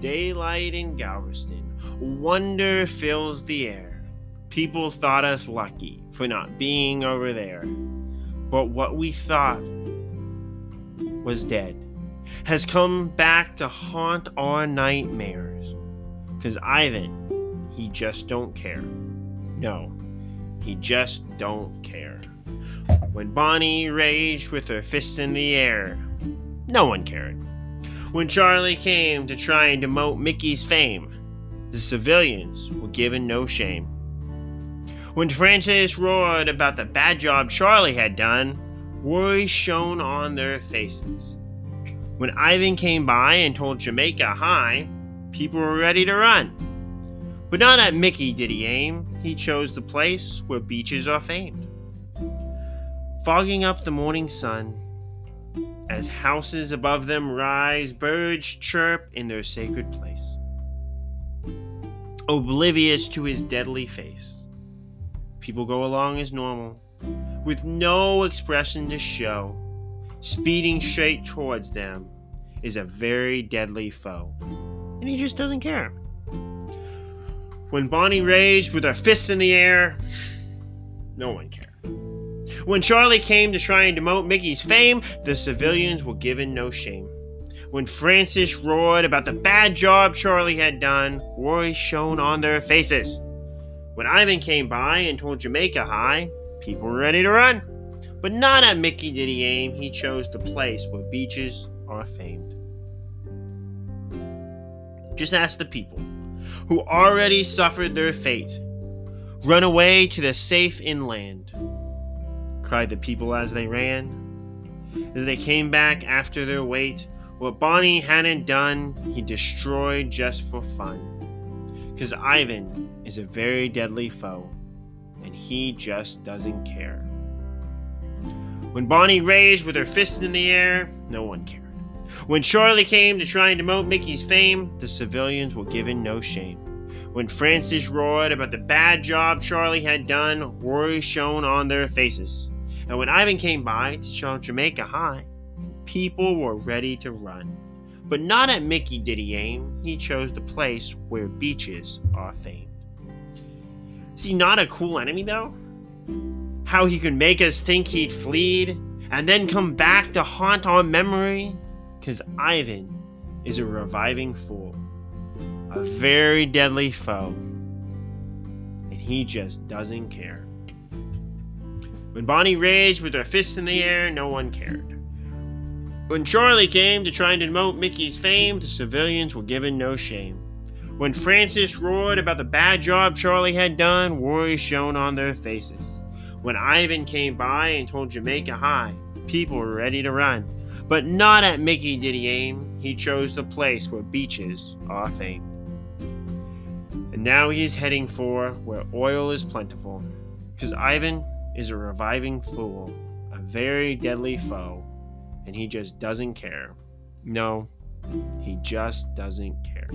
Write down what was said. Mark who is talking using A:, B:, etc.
A: daylight in Galveston. Wonder fills the air. People thought us lucky for not being over there. But what we thought was dead has come back to haunt our nightmares. Cause Ivan, he just don't care. No, he just don't care. When Bonnie raged with her fist in the air, no one cared. When Charley came to try and demote Mickey's fame, the civilians were given no shame. When Frances roared about the bad job Charley had done, worry shone on their faces. When Ivan came by and told Jamaica hi, people were ready to run. But not at Mickey did he aim, he chose the place where beaches are famed. Fogging up the morning sun, as houses above them rise, birds chirp in their sacred place. Oblivious to his deadly face, people go along as normal, with no expression to show. Speeding straight towards them is a very deadly foe, and he just doesn't care. When Bonnie raged with her fists in the air, no one cared. When Charley came to try and demote Mickey's fame, the civilians were given no shame. When Frances roared about the bad job Charley had done, worry shone on their faces. When Ivan came by and told Jamaica hi, people were ready to run. But not at Mickey did he aim, he chose the place where beaches are famed. Just ask the people who already suffered their fate. Run away to the safe inland cried the people as they ran. As they came back after their wait, what Bonnie hadn't done, he destroyed just for fun. Because Ivan is a very deadly foe, and he just doesn't care. When Bonnie raged with her fists in the air, no one cared. When Charley came to try and demote Mickey's fame, the civilians were given no shame. When Frances roared about the bad job Charley had done, worry shone on their faces. And when Ivan came by to show Jamaica High, people were ready to run. But not at Mickey did he aim, he chose the place where beaches are famed. Is he not a cool enemy though? How he could make us think he'd fleed and then come back to haunt our memory? Because Ivan is a reviving fool, a very deadly foe, and he just doesn't care. When Bonnie raged with her fists in the air, no one cared. When Charley came to try and demote Mickey's fame, the civilians were given no shame. When Frances roared about the bad job Charley had done, worry shone on their faces. When Ivan came by and told Jamaica hi, people were ready to run. But not at Mickey did he aim, he chose the place where beaches are famed. And now he is heading for where oil is plentiful, because Ivan is a reviving fool, a very deadly foe, and he just doesn't care. No, he just doesn't care.